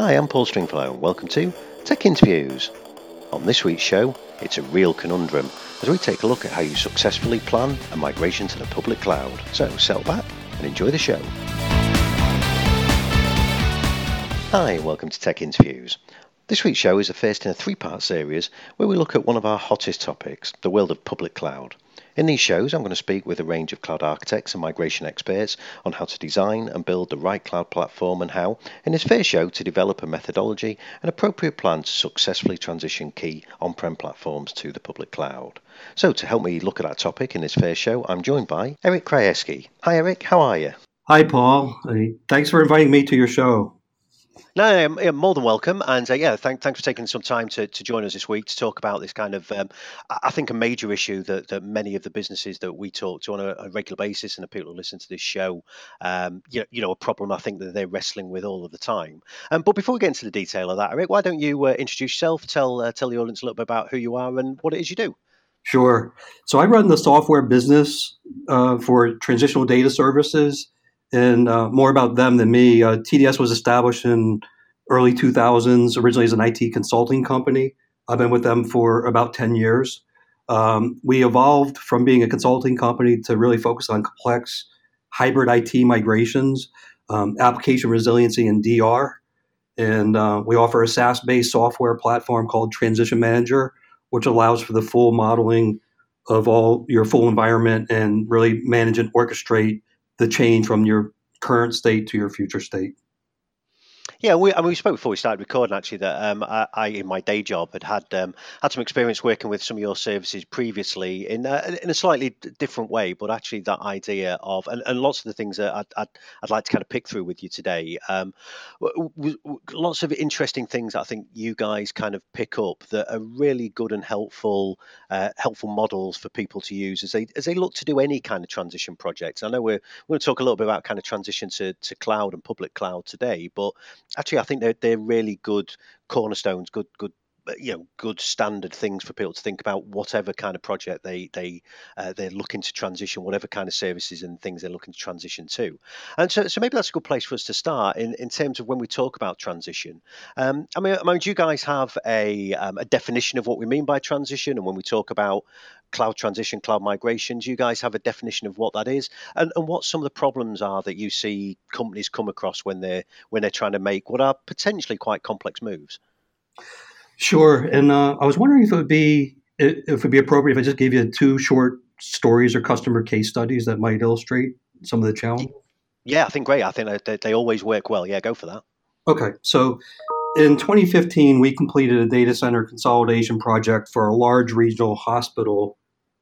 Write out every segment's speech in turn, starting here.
Hi, I'm Paul Stringfellow, and welcome to Tech Interviews. On this week's show, it's a real conundrum as we take a look at how you successfully plan a migration to the public cloud. So settle back and enjoy the show. Hi, welcome to Tech Interviews. This week's show is the first in a three part series where we look at one of our hottest topics, the world of public cloud. In these shows, I'm going to speak with a range of cloud architects and migration experts on how to design and build the right cloud platform and how, in this first show, to develop a methodology and appropriate plan to successfully transition key on prem platforms to the public cloud. So, to help me look at that topic in this first show, I'm joined by Eric Krajewski. Hi, Eric, how are you? Hi, Paul. Thanks for inviting me to your show. No, no, more than welcome, and uh, yeah, thank, thanks for taking some time to, to join us this week to talk about this kind of, um, I think, a major issue that, that many of the businesses that we talk to on a, a regular basis and the people who listen to this show, um, you, know, you know, a problem I think that they're wrestling with all of the time. Um, but before we get into the detail of that, Eric, why don't you uh, introduce yourself, tell uh, tell the audience a little bit about who you are and what it is you do? Sure. So I run the software business uh, for transitional data services and uh, more about them than me. Uh, TDS was established in early 2000s, originally as an IT consulting company. I've been with them for about 10 years. Um, we evolved from being a consulting company to really focus on complex hybrid IT migrations, um, application resiliency, and DR. And uh, we offer a SaaS based software platform called Transition Manager, which allows for the full modeling of all your full environment and really manage and orchestrate the change from your current state to your future state. Yeah, we, I mean, we spoke before we started recording actually that um, I, I, in my day job, had had um, had some experience working with some of your services previously in uh, in a slightly different way, but actually that idea of and, and lots of the things that I'd, I'd, I'd, like to kind of pick through with you today. Um, w- w- lots of interesting things I think you guys kind of pick up that are really good and helpful uh, helpful models for people to use as they as they look to do any kind of transition projects. I know we're we're going to talk a little bit about kind of transition to, to cloud and public cloud today, but actually, I think they're they're really good cornerstones, good good you know good standard things for people to think about whatever kind of project they they uh, they're looking to transition whatever kind of services and things they're looking to transition to. And so, so maybe that's a good place for us to start in, in terms of when we talk about transition. Um, I mean, I mean do you guys have a, um, a definition of what we mean by transition? And when we talk about cloud transition cloud migration do you guys have a definition of what that is? And, and what some of the problems are that you see companies come across when they're when they're trying to make what are potentially quite complex moves Sure, and uh, I was wondering if it would be if it would be appropriate if I just gave you two short stories or customer case studies that might illustrate some of the challenge. Yeah, I think great. I think they, they always work well. Yeah, go for that. Okay, so in 2015, we completed a data center consolidation project for a large regional hospital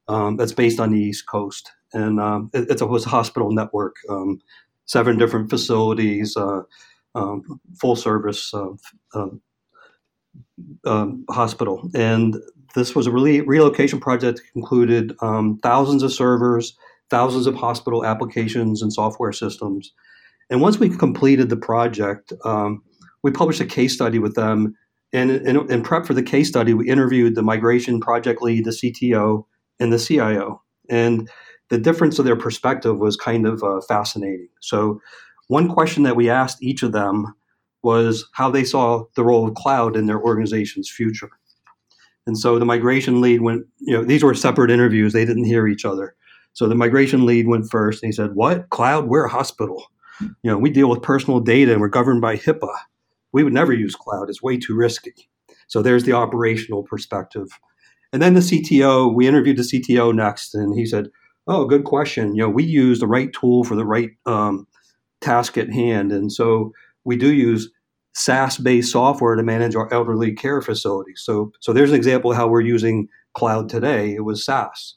um, that's based on the East Coast, and um, it, it's a, it a hospital network, um, seven different facilities, uh, um, full service uh, uh, um, hospital. And this was a really relocation project that included um, thousands of servers, thousands of hospital applications and software systems. And once we completed the project, um, we published a case study with them. And in, prep for the case study, we interviewed the migration project lead, the CTO, and the CIO. And the difference of their perspective was kind of uh, fascinating. So, one question that we asked each of them was how they saw the role of cloud in their organization's future. And so the migration lead went, you know, these were separate interviews, they didn't hear each other. So the migration lead went first and he said, What? Cloud? We're a hospital. You know, we deal with personal data and we're governed by HIPAA. We would never use cloud, it's way too risky. So there's the operational perspective. And then the CTO, we interviewed the CTO next, and he said, Oh, good question. You know, we use the right tool for the right um, task at hand. And so we do use SaaS-based software to manage our elderly care facilities. So, so there's an example of how we're using cloud today. It was SaaS.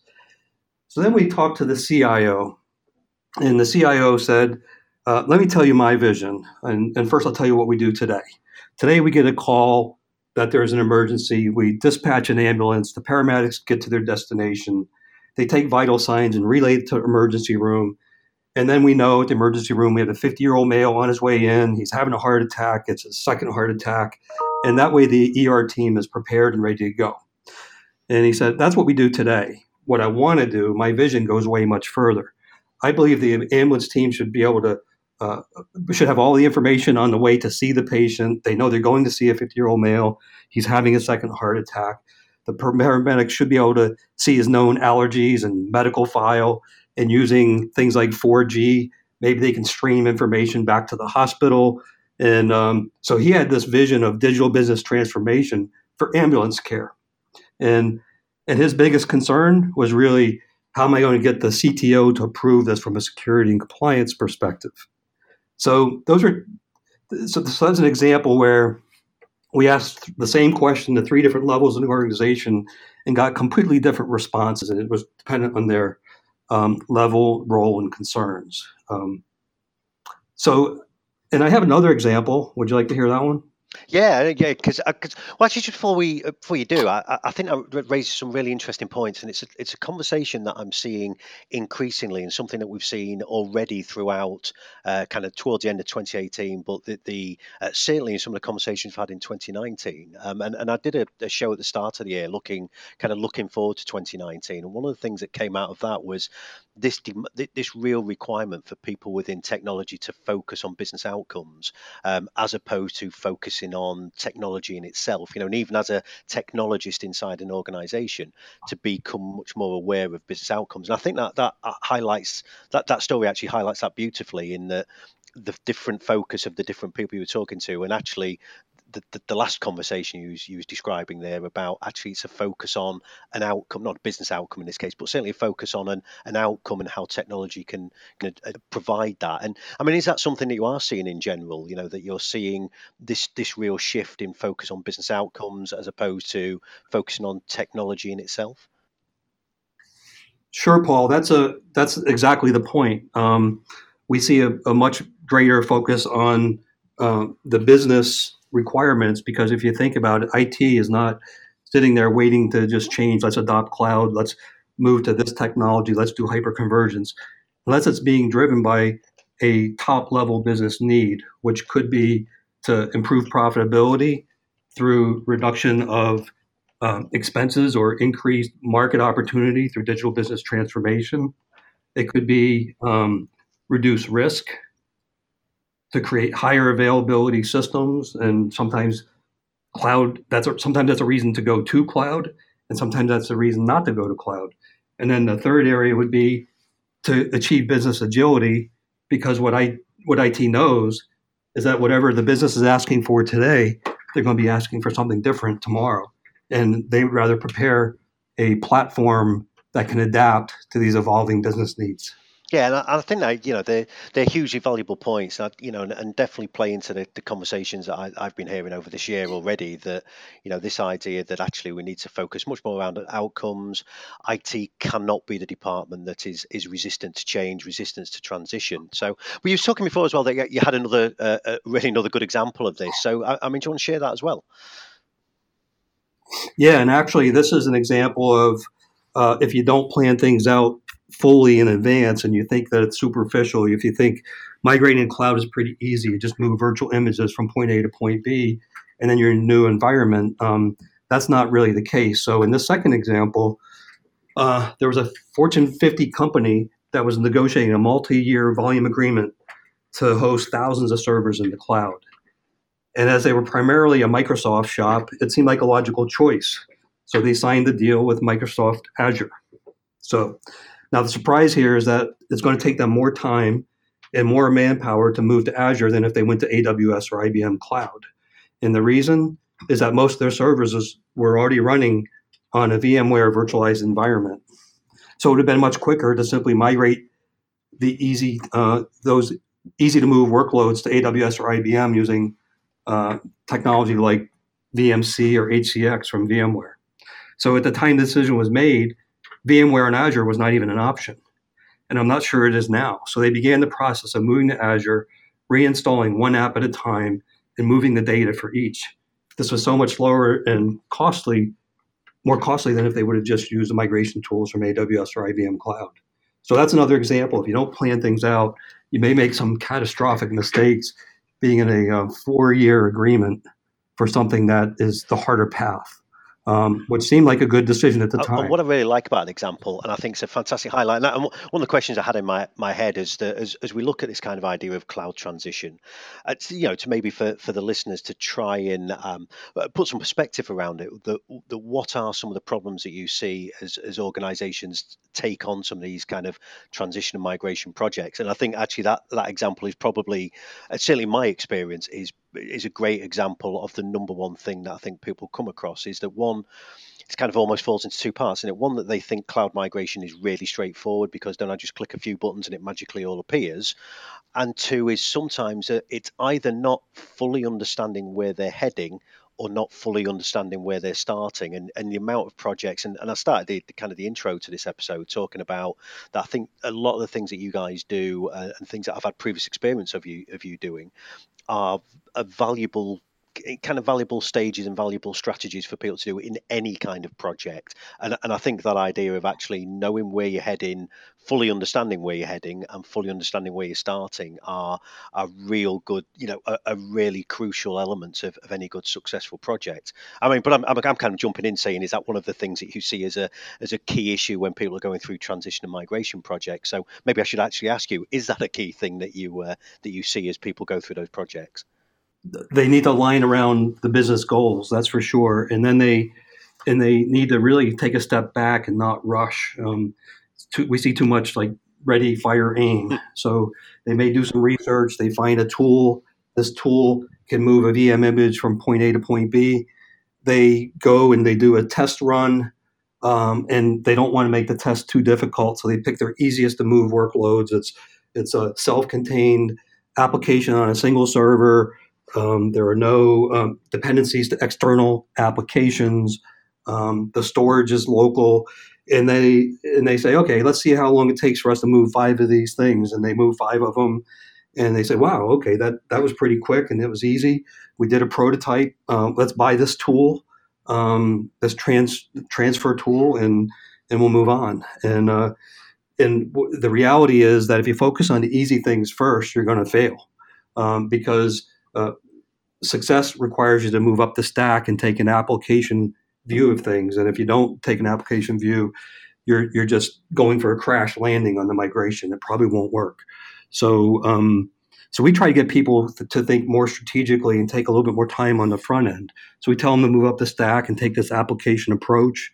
So then we talked to the CIO, and the CIO said, uh, "Let me tell you my vision, and, and first I'll tell you what we do today. Today we get a call that there's an emergency. We dispatch an ambulance. The paramedics get to their destination. They take vital signs and relay it to emergency room." And then we know at the emergency room, we have a 50 year old male on his way in. He's having a heart attack. It's a second heart attack. And that way the ER team is prepared and ready to go. And he said, That's what we do today. What I want to do, my vision goes way much further. I believe the ambulance team should be able to uh, should have all the information on the way to see the patient. They know they're going to see a 50 year old male. He's having a second heart attack. The paramedic should be able to see his known allergies and medical file and using things like 4G. Maybe they can stream information back to the hospital. And um, so he had this vision of digital business transformation for ambulance care. And, and his biggest concern was really how am I going to get the CTO to approve this from a security and compliance perspective? So those are so, that's an example where we asked the same question to three different levels in the organization and got completely different responses, and it was dependent on their um, level, role, and concerns. Um, so, and I have another example. Would you like to hear that one? Yeah, yeah, because uh, well, actually, just before we uh, before you do, I, I think that raises some really interesting points, and it's a, it's a conversation that I'm seeing increasingly, and something that we've seen already throughout, uh, kind of towards the end of 2018, but the, the uh, certainly in some of the conversations we've had in 2019, um, and and I did a, a show at the start of the year, looking kind of looking forward to 2019, and one of the things that came out of that was this this real requirement for people within technology to focus on business outcomes um, as opposed to focusing on technology in itself you know and even as a technologist inside an organization to become much more aware of business outcomes. And i think that that highlights that that story actually highlights that beautifully in that the different focus of the different people you were talking to and actually the, the, the, last conversation you was, you was describing there about actually it's a focus on an outcome, not a business outcome in this case, but certainly a focus on an, an outcome and how technology can, can uh, provide that. And I mean, is that something that you are seeing in general? You know, that you're seeing this this real shift in focus on business outcomes as opposed to focusing on technology in itself. Sure, Paul. That's a that's exactly the point. Um, we see a, a, much greater focus on uh, the business requirements because if you think about it, IT is not sitting there waiting to just change. Let's adopt cloud. Let's move to this technology. Let's do hyperconvergence. Unless it's being driven by a top level business need, which could be to improve profitability through reduction of um, expenses or increased market opportunity through digital business transformation. It could be um, reduce risk to create higher availability systems and sometimes cloud that's a, sometimes that's a reason to go to cloud and sometimes that's a reason not to go to cloud. And then the third area would be to achieve business agility because what i what it knows is that whatever the business is asking for today they're going to be asking for something different tomorrow. And they would rather prepare a platform that can adapt to these evolving business needs yeah, and I, I think that you know they're they're hugely valuable points, and, you know, and, and definitely play into the, the conversations that I, I've been hearing over this year already. That you know this idea that actually we need to focus much more around outcomes. IT cannot be the department that is is resistant to change, resistant to transition. So we were talking before as well that you had another uh, uh, really another good example of this. So I, I mean, do you want to share that as well? Yeah, and actually, this is an example of uh, if you don't plan things out fully in advance and you think that it's superficial, if you think migrating to cloud is pretty easy, you just move virtual images from point A to point B, and then you're in a new environment. Um, that's not really the case. So in this second example, uh, there was a Fortune 50 company that was negotiating a multi-year volume agreement to host thousands of servers in the cloud. And as they were primarily a Microsoft shop, it seemed like a logical choice. So they signed the deal with Microsoft Azure. So now, the surprise here is that it's going to take them more time and more manpower to move to Azure than if they went to AWS or IBM Cloud. And the reason is that most of their servers were already running on a VMware virtualized environment. So it would have been much quicker to simply migrate the easy uh, those easy to move workloads to AWS or IBM using uh, technology like VMC or HCX from VMware. So at the time the decision was made, VMware and Azure was not even an option. And I'm not sure it is now. So they began the process of moving to Azure, reinstalling one app at a time, and moving the data for each. This was so much slower and costly, more costly than if they would have just used the migration tools from AWS or IBM Cloud. So that's another example. If you don't plan things out, you may make some catastrophic mistakes being in a uh, four year agreement for something that is the harder path. Um, which seemed like a good decision at the time. And what I really like about an example, and I think it's a fantastic highlight, and one of the questions I had in my, my head is that as, as we look at this kind of idea of cloud transition, uh, you know, to maybe for, for the listeners to try and um, uh, put some perspective around it, the, the, what are some of the problems that you see as, as organizations take on some of these kind of transition and migration projects? And I think actually that, that example is probably, uh, certainly my experience, is is a great example of the number one thing that I think people come across is that one, it kind of almost falls into two parts. And it one that they think cloud migration is really straightforward because don't I just click a few buttons and it magically all appears. And two is sometimes it's either not fully understanding where they're heading or not fully understanding where they're starting and, and the amount of projects. And, and I started the, the kind of the intro to this episode talking about that I think a lot of the things that you guys do uh, and things that I've had previous experience of you of you doing are a valuable kind of valuable stages and valuable strategies for people to do in any kind of project. And, and I think that idea of actually knowing where you're heading, fully understanding where you're heading, and fully understanding where you're starting are are real good, you know, a, a really crucial elements of, of any good successful project. I mean, but I'm, I'm, I'm kind of jumping in saying, is that one of the things that you see as a as a key issue when people are going through transition and migration projects? So maybe I should actually ask you, is that a key thing that you uh, that you see as people go through those projects? They need to align around the business goals. That's for sure. And then they and they need to really take a step back and not rush. Um, too, we see too much like ready, fire, aim. Hmm. So they may do some research. They find a tool. This tool can move a VM image from point A to point B. They go and they do a test run, um, and they don't want to make the test too difficult, so they pick their easiest to move workloads. It's it's a self-contained application on a single server um, there are no um, dependencies to external applications. Um, the storage is local, and they and they say, okay, let's see how long it takes for us to move five of these things, and they move five of them, and they say, wow, okay, that that was pretty quick and it was easy. We did a prototype. Um, let's buy this tool, um, this trans transfer tool, and and we'll move on. And uh, and w- the reality is that if you focus on the easy things first, you're going to fail um, because uh, success requires you to move up the stack and take an application view of things. And if you don't take an application view, you're you're just going for a crash landing on the migration. It probably won't work. So um, so we try to get people th- to think more strategically and take a little bit more time on the front end. So we tell them to move up the stack and take this application approach.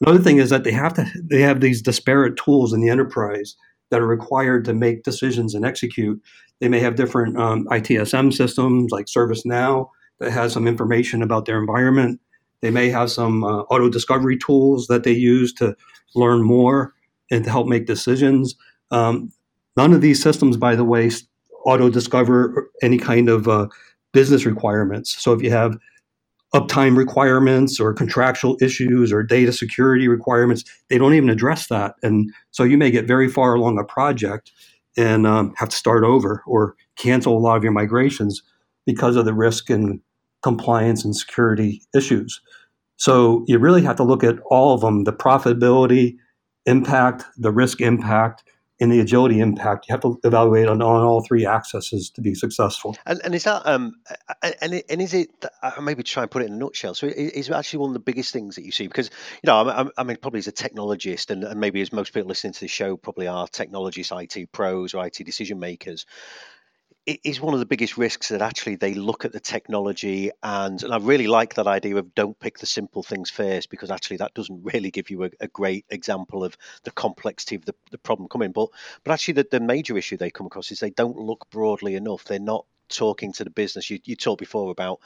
Another thing is that they have to they have these disparate tools in the enterprise that are required to make decisions and execute. They may have different um, ITSM systems like ServiceNow that has some information about their environment. They may have some uh, auto discovery tools that they use to learn more and to help make decisions. Um, none of these systems, by the way, auto discover any kind of uh, business requirements. So if you have uptime requirements or contractual issues or data security requirements. They don't even address that. And so you may get very far along a project and um, have to start over or cancel a lot of your migrations because of the risk and compliance and security issues. So you really have to look at all of them the profitability, impact, the risk impact, in the agility impact, you have to evaluate on, on all three axes to be successful. And, and is that um and and is it uh, maybe try and put it in a nutshell? So is it actually one of the biggest things that you see because you know I, I mean probably as a technologist and, and maybe as most people listening to the show probably are technologists, IT pros or IT decision makers it is one of the biggest risks that actually they look at the technology and, and I really like that idea of don't pick the simple things first because actually that doesn't really give you a, a great example of the complexity of the, the problem coming. But but actually the, the major issue they come across is they don't look broadly enough. They're not talking to the business. You, you talked before about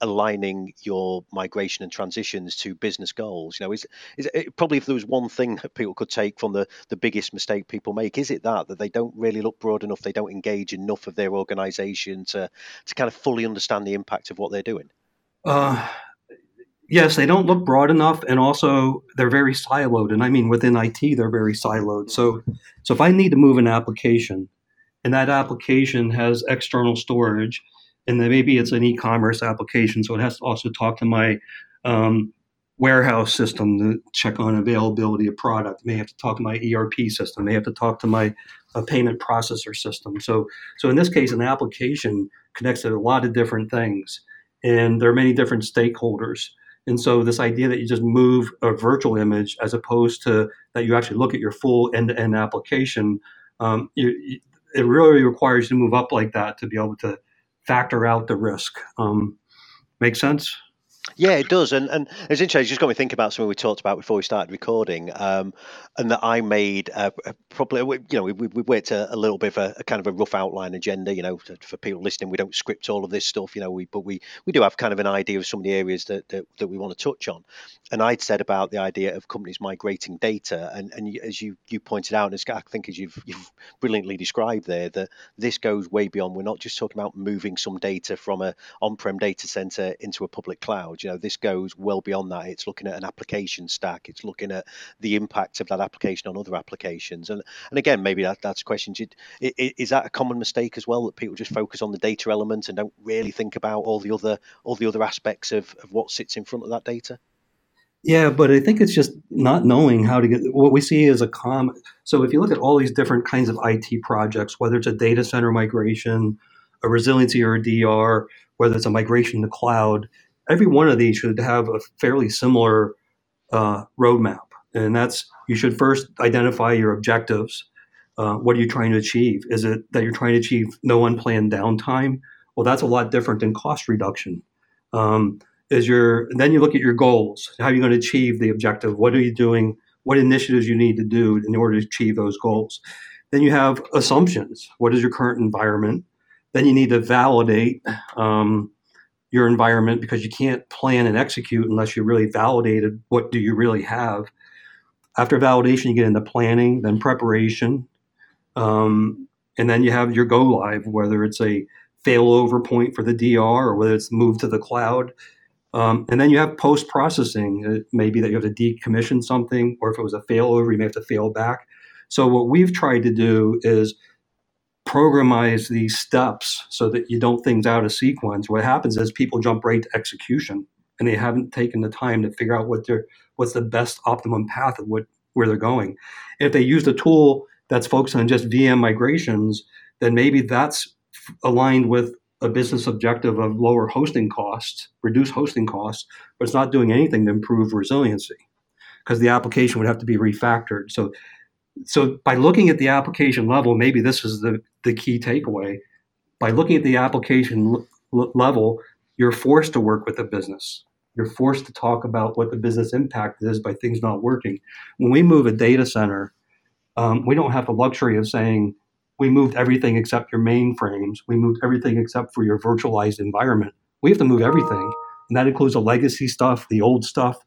aligning your migration and transitions to business goals. You know, is is it, probably if there was one thing that people could take from the the biggest mistake people make, is it that that they don't really look broad enough, they don't engage enough of their organisation to to kind of fully understand the impact of what they're doing. Uh, yes, they don't look broad enough, and also they're very siloed. And I mean, within IT, they're very siloed. So, so if I need to move an application, and that application has external storage, and then maybe it's an e-commerce application, so it has to also talk to my um, warehouse system to check on availability of product. May have to talk to my ERP system. May have to talk to my uh, payment processor system. So, so in this case, an application connects to a lot of different things, and there are many different stakeholders. And so this idea that you just move a virtual image as opposed to that you actually look at your full end-to-end application, um, you, it really requires you to move up like that to be able to factor out the risk. Um, make sense? Yeah, it does, and and it's interesting. It just got me thinking about something we talked about before we started recording, um, and that I made uh, probably. You know, we we worked a, a little bit of a, a, kind of a rough outline agenda. You know, for, for, people listening, we don't script all of this stuff. You know, we but we we do have kind of an idea of some of the areas that that, that we want to touch on. And I'd said about the idea of companies migrating data, and and as you you pointed out, and as I think as you've you've brilliantly described there, that this goes way beyond. We're not just talking about moving some data from a on-prem data center into a public cloud you know this goes well beyond that. It's looking at an application stack. It's looking at the impact of that application on other applications. And and again maybe that, that's a question is that a common mistake as well that people just focus on the data element and don't really think about all the other all the other aspects of, of what sits in front of that data? Yeah, but I think it's just not knowing how to get what we see is a common. So if you look at all these different kinds of IT projects, whether it's a data center migration, a resiliency or a DR, whether it's a migration to cloud, every one of these should have a fairly similar uh, roadmap. And that's you should first identify your objectives. Uh, what are you trying to achieve? Is it that you're trying to achieve no unplanned downtime? Well, that's a lot different than cost reduction. Um, is your then you look at your goals. How are you going to achieve the objective? What are you doing? What initiatives you need to do in order to achieve those goals? Then you have assumptions. What is your current environment? Then you need to validate um, your environment because you can't plan and execute unless you really validated what do you really have. After validation, you get into planning, then preparation, um, and then you have your go live, whether it's a failover point for the DR or whether it's moved to the cloud. Um, and then you have post processing. It uh, may be that you have to decommission something, or if it was a failover, you may have to fail back. So, what we've tried to do is programize these steps so that you don't things out of sequence. What happens is people jump right to execution and they haven't taken the time to figure out what their what's the best optimum path of what where they're going. If they use a tool that's focused on just VM migrations, then maybe that's aligned with a business objective of lower hosting costs, reduce hosting costs, but it's not doing anything to improve resiliency because the application would have to be refactored. So so by looking at the application level, maybe this is the, the key takeaway. By looking at the application l- level, you're forced to work with the business. You're forced to talk about what the business impact is by things not working. When we move a data center, um, we don't have the luxury of saying we moved everything except your mainframes. We moved everything except for your virtualized environment. We have to move everything, and that includes the legacy stuff, the old stuff,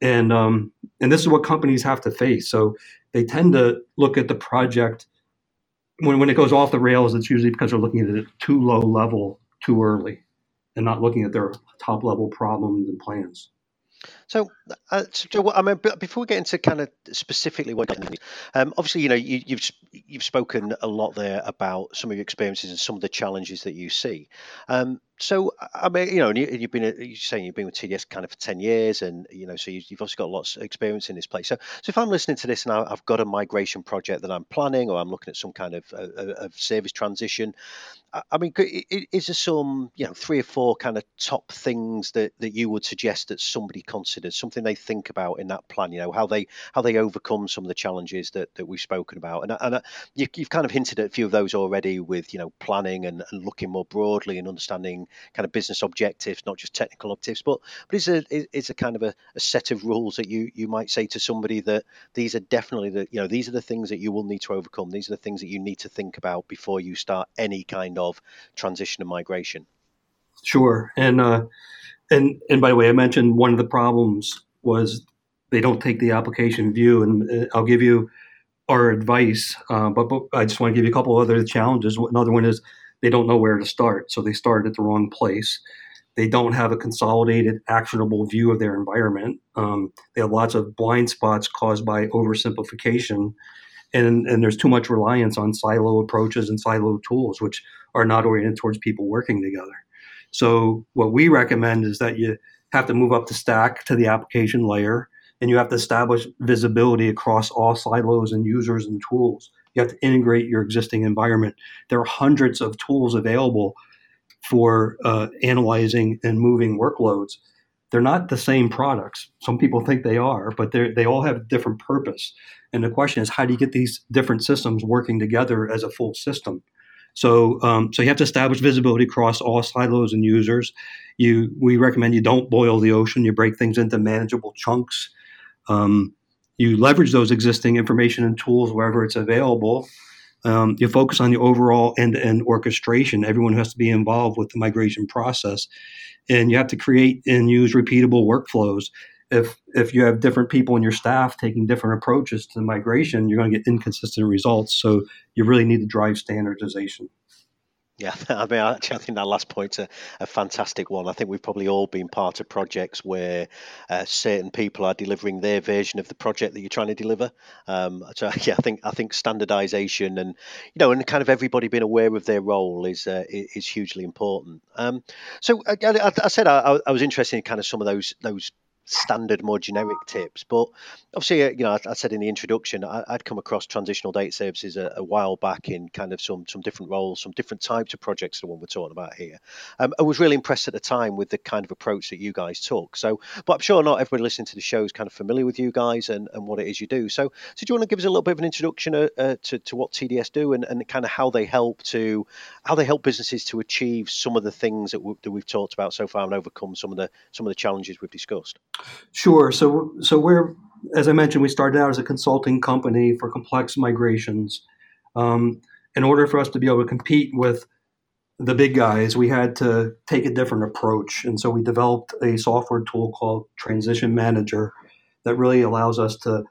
and um, and this is what companies have to face. So they tend to look at the project when, when it goes off the rails, it's usually because they're looking at it too low level too early and not looking at their top level problems and plans. So, uh, so I mean, before we get into kind of specifically what, um, obviously, you know, you, you've you've spoken a lot there about some of your experiences and some of the challenges that you see. Um, so, I mean, you know, and you, have been you're saying you've been with TDS kind of for ten years, and you know, so you, have also got lots of experience in this place. So, so if I'm listening to this and I, have got a migration project that I'm planning, or I'm looking at some kind of, uh, uh, of service transition, I mean, is there some, you know, three or four kind of top things that, that you would suggest that somebody considers, something they think about in that plan? You know, how they how they overcome some of the challenges that, that we've spoken about, and and uh, you, have kind of hinted at a few of those already with you know planning and, and looking more broadly and understanding kind of business objectives, not just technical objectives. But but is a is a kind of a, a set of rules that you you might say to somebody that these are definitely the you know these are the things that you will need to overcome. These are the things that you need to think about before you start any kind of of transition and migration. Sure, and uh, and and by the way, I mentioned one of the problems was they don't take the application view, and uh, I'll give you our advice. Uh, but, but I just want to give you a couple other challenges. Another one is they don't know where to start, so they start at the wrong place. They don't have a consolidated, actionable view of their environment. Um, they have lots of blind spots caused by oversimplification and and there's too much reliance on silo approaches and silo tools which are not oriented towards people working together so what we recommend is that you have to move up the stack to the application layer and you have to establish visibility across all silos and users and tools you have to integrate your existing environment there are hundreds of tools available for uh, analyzing and moving workloads they're not the same products. Some people think they are, but they all have different purpose. And the question is, how do you get these different systems working together as a full system? So, um, so you have to establish visibility across all silos and users. You, we recommend you don't boil the ocean. You break things into manageable chunks. Um, you leverage those existing information and tools wherever it's available. Um, you focus on the overall end-to-end orchestration. Everyone who has to be involved with the migration process, and you have to create and use repeatable workflows. If if you have different people in your staff taking different approaches to migration, you're going to get inconsistent results. So you really need to drive standardization. Yeah, I mean, actually, I think that last point's a, a fantastic one. I think we've probably all been part of projects where uh, certain people are delivering their version of the project that you're trying to deliver. Um, so yeah, I think I think standardisation and you know, and kind of everybody being aware of their role is uh, is hugely important. Um, so I, I, I said I, I was interested in kind of some of those those standard, more generic tips. But obviously, uh, you know, I, I, said in the introduction, I, would come across transitional data services a, a, while back in kind of some some different roles, some different types of projects, the one we're talking about here. Um, I was really impressed at the time with the kind of approach that you guys took. So, but I'm sure not everybody listening to the show is kind of familiar with you guys and, and what it is you do. So, so do you want to give us a little bit of an introduction uh, uh, to, to what TDS do and, and kind of how they help to how they help businesses to achieve some of the things that, we, that we've talked about so far and overcome some of the some of the challenges we've discussed? Sure. So, so we're, as I mentioned, we started out as a consulting company for complex migrations. Um, in order for us to be able to compete with the big guys, we had to take a different approach. And so we developed a software tool called Transition Manager that really allows us to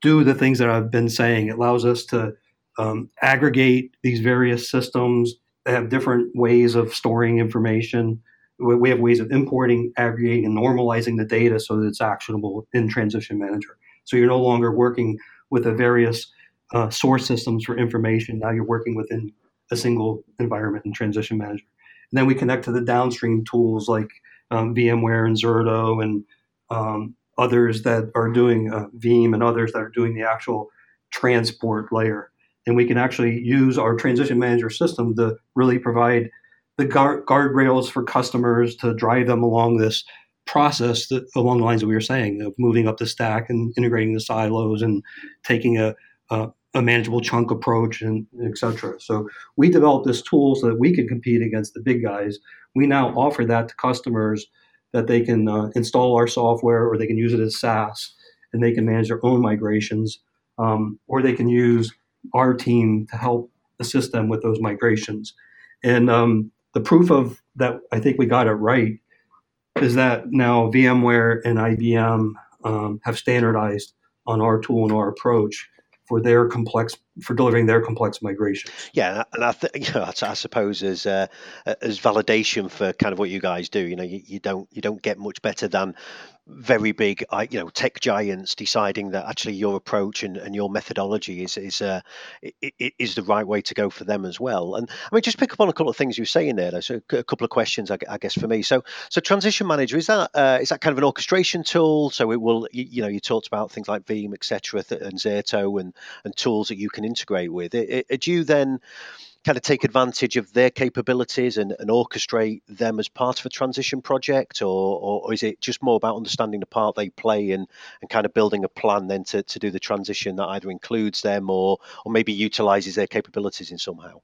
do the things that I've been saying. It allows us to um, aggregate these various systems have different ways of storing information we have ways of importing, aggregating, and normalizing the data so that it's actionable in Transition Manager. So you're no longer working with the various uh, source systems for information. Now you're working within a single environment in Transition Manager. And then we connect to the downstream tools like um, VMware and Zerto and um, others that are doing uh, Veeam and others that are doing the actual transport layer. And we can actually use our Transition Manager system to really provide the guard, guardrails for customers to drive them along this process that, along the lines that we were saying of moving up the stack and integrating the silos and taking a, a, a manageable chunk approach and etc. So we developed this tool so that we could compete against the big guys. We now offer that to customers that they can uh, install our software or they can use it as SaaS and they can manage their own migrations um, or they can use our team to help assist them with those migrations. And um, the proof of that I think we got it right is that now VMware and IBM um, have standardized on our tool and our approach for their complex for delivering their complex migration. Yeah, and I, th- you know, I suppose as uh, as validation for kind of what you guys do, you know, you, you don't you don't get much better than very big, you know, tech giants deciding that actually your approach and, and your methodology is is uh, is the right way to go for them as well. And I mean, just pick up on a couple of things you're saying there. Though. So a couple of questions, I, I guess, for me. So so transition manager is that uh, is that kind of an orchestration tool? So it will, you, you know, you talked about things like Veeam, etc., and Zerto, and and tools that you can integrate with. It, it, do you then kind of take advantage of their capabilities and, and orchestrate them as part of a transition project, or, or, is it just more about understanding the part they play and, and kind of building a plan then to, to do the transition that either includes them or, or maybe utilizes their capabilities in somehow?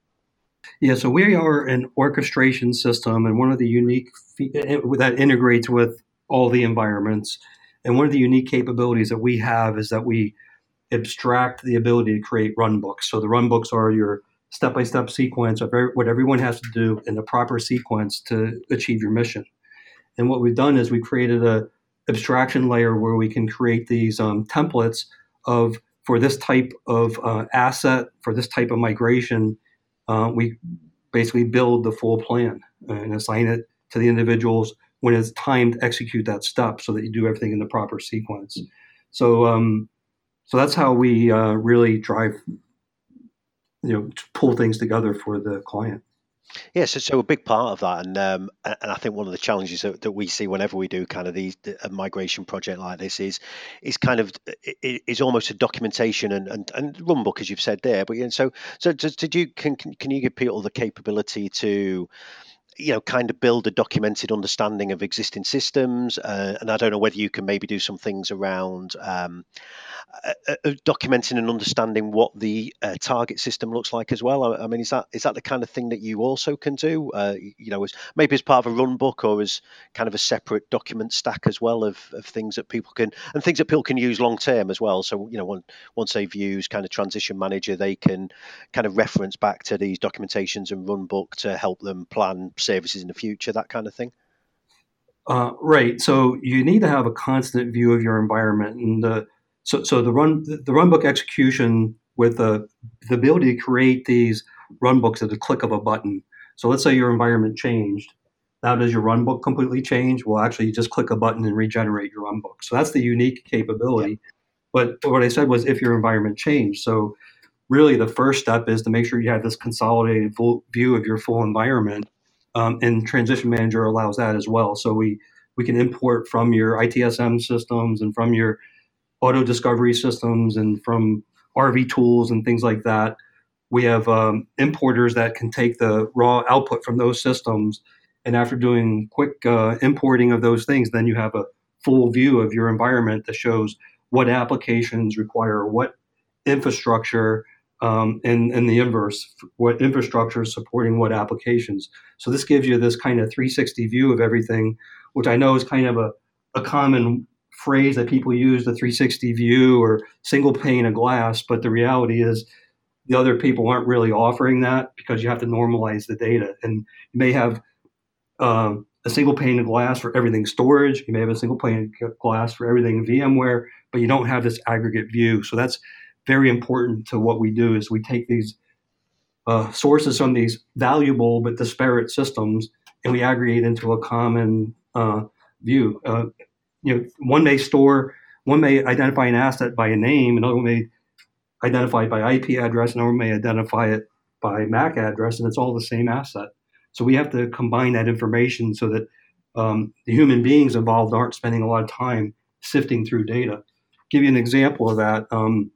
Yeah, so we are an orchestration system, and one of the unique eh, that integrates with all the environments. And one of the unique capabilities that we have is that we abstract the ability to create run books. So the run books are your step by step sequence of what everyone has to do in the proper sequence to achieve your mission. And what we've done is we've created a abstraction layer where we can create these um, templates of for this type of uh, asset for this type of migration. Uh, we basically build the full plan and assign it to the individuals when it's time to execute that step, so that you do everything in the proper sequence. So, um, so that's how we uh, really drive you know pull things together for the client. Yes, yeah, so, so, a big part of that, and um, and I think one of the challenges that, that we see whenever we do kind of these a migration project like this is is kind of is almost a documentation and, and, and runbook as you've said there. But and so so did you can can you give people the capability to you know, kind of build a documented understanding of existing systems. Uh, and I don't know whether you can maybe do some things around um, uh, uh, documenting and understanding what the uh, target system looks like as well. I, I, mean, is that is that the kind of thing that you also can do? Uh, you know, as maybe as part of a run book or as kind of a separate document stack as well of, of things that people can and things that people can use long term as well. So you know, once they've used kind of transition manager, they can kind of reference back to these documentations and run book to help them plan services in the future, that kind of thing. Uh, right. So you need to have a constant view of your environment, and uh, so so the run the runbook execution with the the ability to create these runbooks at the click of a button. So let's say your environment changed. Now does your runbook completely change? Well, actually, you just click a button and regenerate your runbook. So that's the unique capability. But what I said was if your environment changed. So really, the first step is to make sure you have this consolidated full view of your full environment um, and Transition Manager allows that as well. So we we can import from your ITSM systems and from your auto discovery systems and from RV tools and things like that. We have um, importers that can take the raw output from those systems, and after doing quick uh, importing of those things, then you have a full view of your environment that shows what applications require what infrastructure um, and, and the inverse, what infrastructure is supporting what applications. So this gives you this kind of 360 view of everything, which I know is kind of a, a common phrase that people use, the 360 view or single pane of glass. But the reality is the other people aren't really offering that because you have to normalize the data. And you may have um, a single pane of glass for everything storage. You may have a single pane of glass for everything VMware, but you don't have this aggregate view. So that's very important to what we do is we take these uh, sources from these valuable but disparate systems and we aggregate into a common uh, view. Uh, you know, one may store, one may identify an asset by a name, another one may identify it by IP address, another one may identify it by MAC address, and it's all the same asset. So we have to combine that information so that um, the human beings involved aren't spending a lot of time sifting through data. Give you an example of that. Um,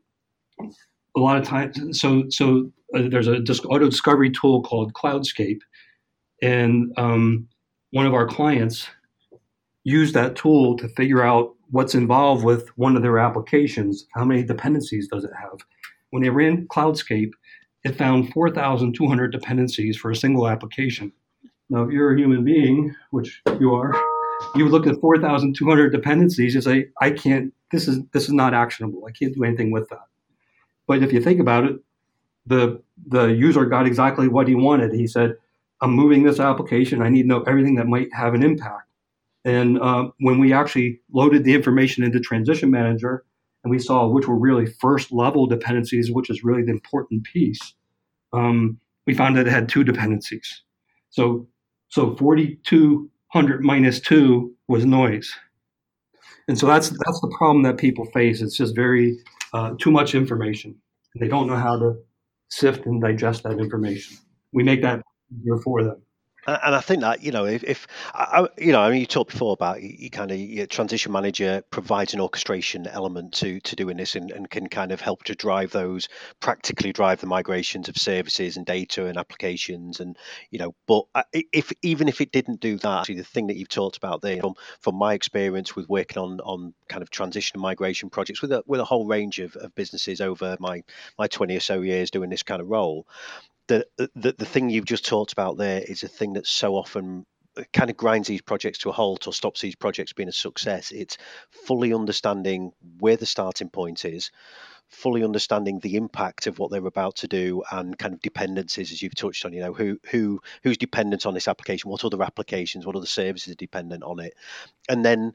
a lot of times, so so uh, there's a disc, auto discovery tool called Cloudscape, and um, one of our clients used that tool to figure out what's involved with one of their applications. How many dependencies does it have? When they ran Cloudscape, it found 4,200 dependencies for a single application. Now, if you're a human being, which you are, you would look at 4,200 dependencies and say, "I can't. This is this is not actionable. I can't do anything with that." But if you think about it, the the user got exactly what he wanted. He said, "I'm moving this application. I need to know everything that might have an impact." And uh, when we actually loaded the information into Transition Manager, and we saw which were really first level dependencies, which is really the important piece, um, we found that it had two dependencies. So so 4200 minus two was noise. And so that's that's the problem that people face. It's just very uh, too much information. They don't know how to sift and digest that information. We make that easier for them and I think that you know if, if you know I mean you talked before about you kind of transition manager provides an orchestration element to to doing this and, and can kind of help to drive those practically drive the migrations of services and data and applications and you know but uh, if even if it didn't do that the thing that you've talked about there from from my experience with working on on kind of transition and migration projects with a with a whole range of, of businesses over my my 20 or so years doing this kind of role the, the the thing you've just talked about there is a thing that so often uh, kind of grinds these projects to a halt or stops these projects being a success. It's fully understanding where the starting point is, fully understanding the impact of what they're about to do, and kind of dependencies, as you've touched on. You know, who who who's dependent on this application, what other applications, what other services are dependent on it, and then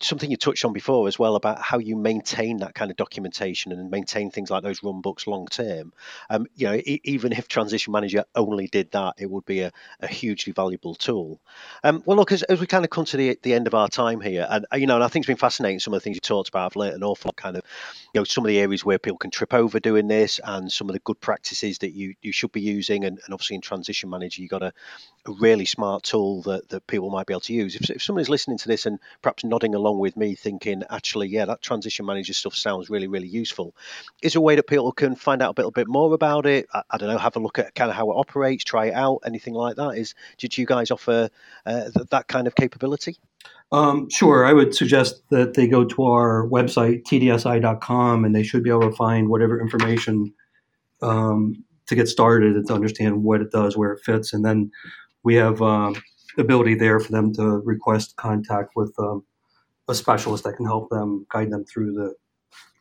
something you touched on before as well about how you maintain that kind of documentation and maintain things like those run books long term. Um, you know, e- even if Transition Manager only did that, it would be a, a hugely valuable tool. Um, well, look, as, as, we kind of come to the, the end of our time here, and uh, you know, and I think it's been fascinating some of the things you talked about. I've learned an awful lot, kind of, you know, some of the areas where people can trip over doing this, and some of the good practices that you you should be using, and, and obviously in Transition Manager, you have got a, a really smart tool that that people might be able to use. If, if somebody's listening to this and perhaps nodding along with me thinking, actually, yeah, that transition manager stuff sounds really, really useful. Is there a way that people can find out a little bit more about it? I, I don't know, have a look at kind of how it operates, try it out, anything like that? Is did you guys offer uh, th- that kind of capability? Um, sure, I would suggest that they go to our website, tdsi.com, and they should be able to find whatever information um, to get started and to understand what it does, where it fits. And then we have um, ability there for them to request contact with um, a specialist that can help them guide them through the,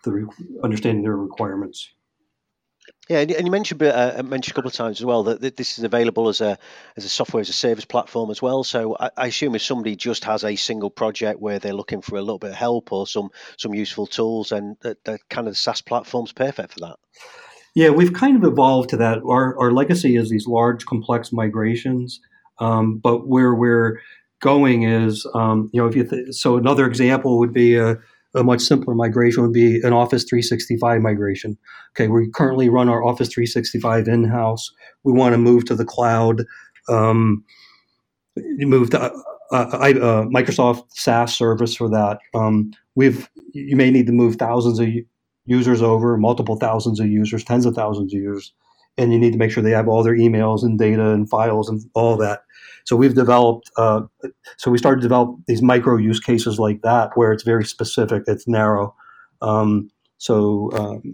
the re- understanding their requirements. Yeah, and you mentioned uh, mentioned a couple of times as well that this is available as a as a software as a service platform as well. So I, I, assume if somebody just has a single project where they're looking for a little bit of help or some some useful tools, and the, the kind of the SaaS platform's perfect for that. Yeah, we've kind of evolved to that. Our our legacy is these large, complex migrations, um, but where we're going is, um, you know, if you th- so another example would be a a much simpler migration would be an Office 365 migration. Okay, we currently run our Office 365 in house. We want to move to the cloud, um, move to uh, uh, uh, Microsoft SaaS service for that. Um, we've you may need to move thousands of users over, multiple thousands of users, tens of thousands of users, and you need to make sure they have all their emails and data and files and all that. So we've developed, uh, so we started to develop these micro use cases like that where it's very specific, it's narrow. Um, so um,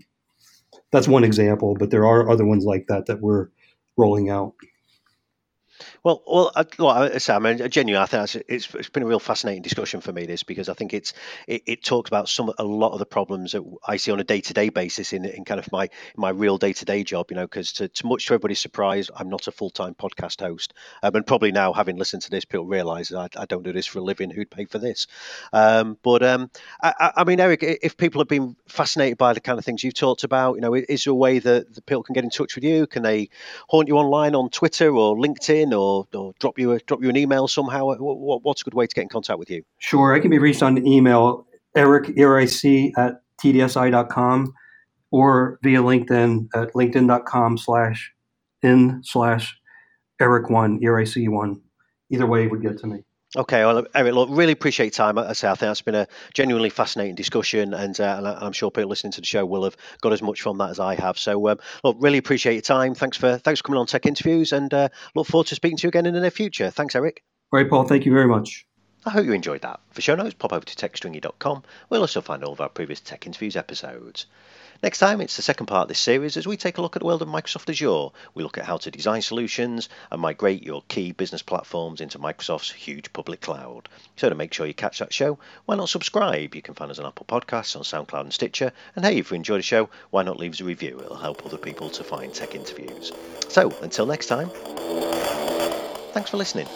that's one example, but there are other ones like that that we're rolling out. Well, well, I, well, Sam, I mean, genuinely, I think it's, it's been a real fascinating discussion for me. This because I think it's it, it talks about some a lot of the problems that I see on a day to day basis in in kind of my my real day to day job. You know, because to, to, much to everybody's surprise, I'm not a full time podcast host, um, and probably now having listened to this, people realise I, I don't do this for a living. Who'd pay for this? Um, but um, I, I, mean, Eric, if people have been fascinated by the kind of things you've talked about, you know, is there a way that the people can get in touch with you? Can they haunt you online on Twitter or LinkedIn or or, drop you a, drop you an email somehow? What, what's a good way to get in contact with you? Sure, I can be reached on email eric eric at tdsi.com or via LinkedIn at linkedin.com slash in slash eric1 eric1. Either way would get to me. Okay, well, Eric, look, really appreciate your time. I say I think that's been a genuinely fascinating discussion, and, uh, and I'm sure people listening to the show will have got as much from that as I have. So, um, look, really appreciate your time. Thanks for thanks for coming on Tech Interviews, and uh, look forward to speaking to you again in the near future. Thanks, Eric. Great, Paul. Thank you very much. I hope you enjoyed that. For show notes, pop over to techstringy.com. We'll also find all of our previous Tech Interviews episodes. Next time, it's the second part of this series as we take a look at the world of Microsoft Azure. We look at how to design solutions and migrate your key business platforms into Microsoft's huge public cloud. So, to make sure you catch that show, why not subscribe? You can find us on Apple Podcasts, on SoundCloud and Stitcher. And hey, if you enjoy the show, why not leave us a review? It'll help other people to find tech interviews. So, until next time, thanks for listening.